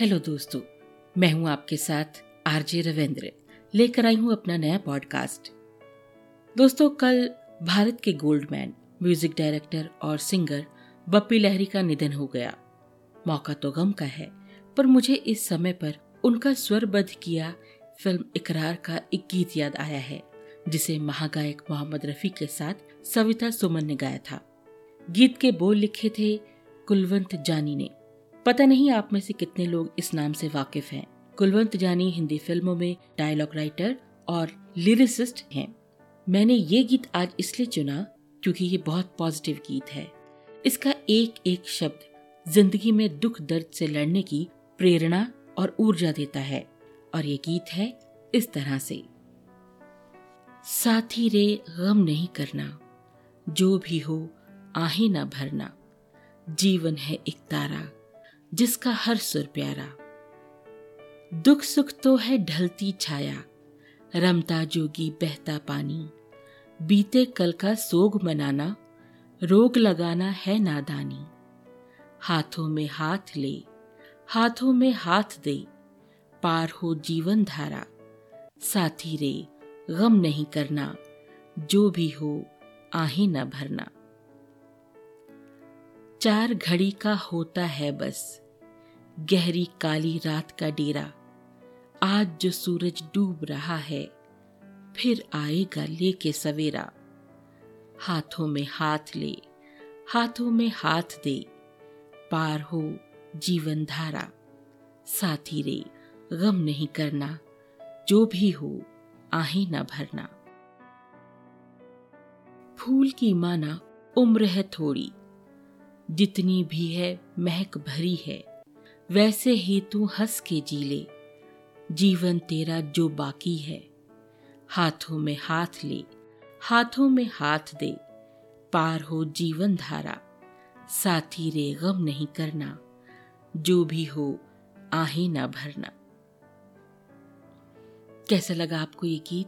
Hello दोस्तों, मैं हूँ आपके साथ आरजे रविंद्र, लेकर आई हूँ अपना नया पॉडकास्ट दोस्तों, कल भारत के गोल्डमैन म्यूज़िक डायरेक्टर और सिंगर बप्पी लहरी का निधन हो गया। मौका तो गम का है, पर मुझे इस समय पर उनका स्वरबद्ध किया फ़िल्म इकरार का एक गीत याद आया है, जिसे महागायक मोहम्मद रफी के साथ सविता सुमन ने गाया था। गीत के बोल लिखे थे कुलवंत जानी ने। पता नहीं आप में से कितने लोग इस नाम से वाकिफ हैं। कुलवंत जानी हिंदी फ़िल्मों में डायलॉग राइटर और लिरिसिस्ट हैं। मैंने ये गीत आज इसलिए चुना क्योंकि ये बहुत पॉजिटिव गीत है। इसका एक एक शब्द ज़िंदगी में दुख दर्द से लड़ने की प्रेरणा और ऊर्जा देता है और ये गीत है इस तरह से। साथी रे, गम नहीं करना, जो भी हो, आहे ना भरना, जीवन है एक तारा। जिसका हर सुर प्यारा। दुख सुख तो है ढलती छाया, रमता जोगी बहता पानी। बीते कल का सोग मनाना, रोग लगाना है नादानी। हाथों में हाथ ले, हाथों में हाथ दे, पार हो जीवन धारा। साथी रे, गम नहीं करना, जो भी हो, आहे न भरना। चार घड़ी का होता है बस, गहरी काली रात का डेरा। आज जो सूरज डूब रहा है, फिर आएगा लेके सवेरा। हाथों में हाथ ले, हाथों में हाथ दे, पार हो जीवन धारा। साथी रे, गम नहीं करना, जो भी हो, आहे न भरना। फूल की माना उम्र है थोड़ी जितनी भी है, महक भरी है। वैसे ही तू हंस के जी ले। जीवन तेरा जो बाकी है। हाथों में हाथ ले, हाथों में हाथ दे। पार हो जीवन धारा, साथी रे गम नहीं करना। जो भी हो, आहे ना भरना। कैसा लगा आपको ये गीत?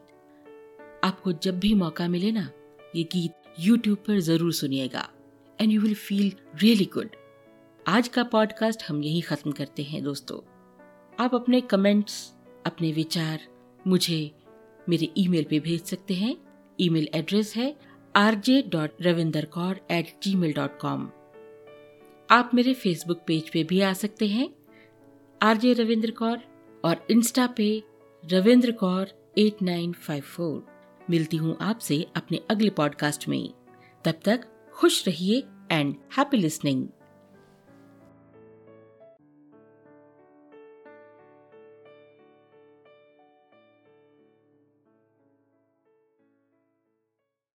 आपको जब भी मौका मिले ना, ये गीत YouTube पर ज़रूर सुनिएगा। And you will feel really good आज का पॉडकास्ट हम यही खत्म करते हैं दोस्तों। आप अपने कमेंट्स अपने विचार मुझे मेरे ईमेल पे भेज सकते हैं। ईमेल एड्रेस है RJ dot Ravinder Kaur at Gmail dot com आप मेरे फेसबुक पेज पे भी आ सकते हैं। आरजे रविंद्र कौर और इंस्टा पे Ravindra Kaur at nine five four मिलती हूँ आपसे अपने अगले पॉडकास्ट में। तब तक खुश रहिए and happy listening.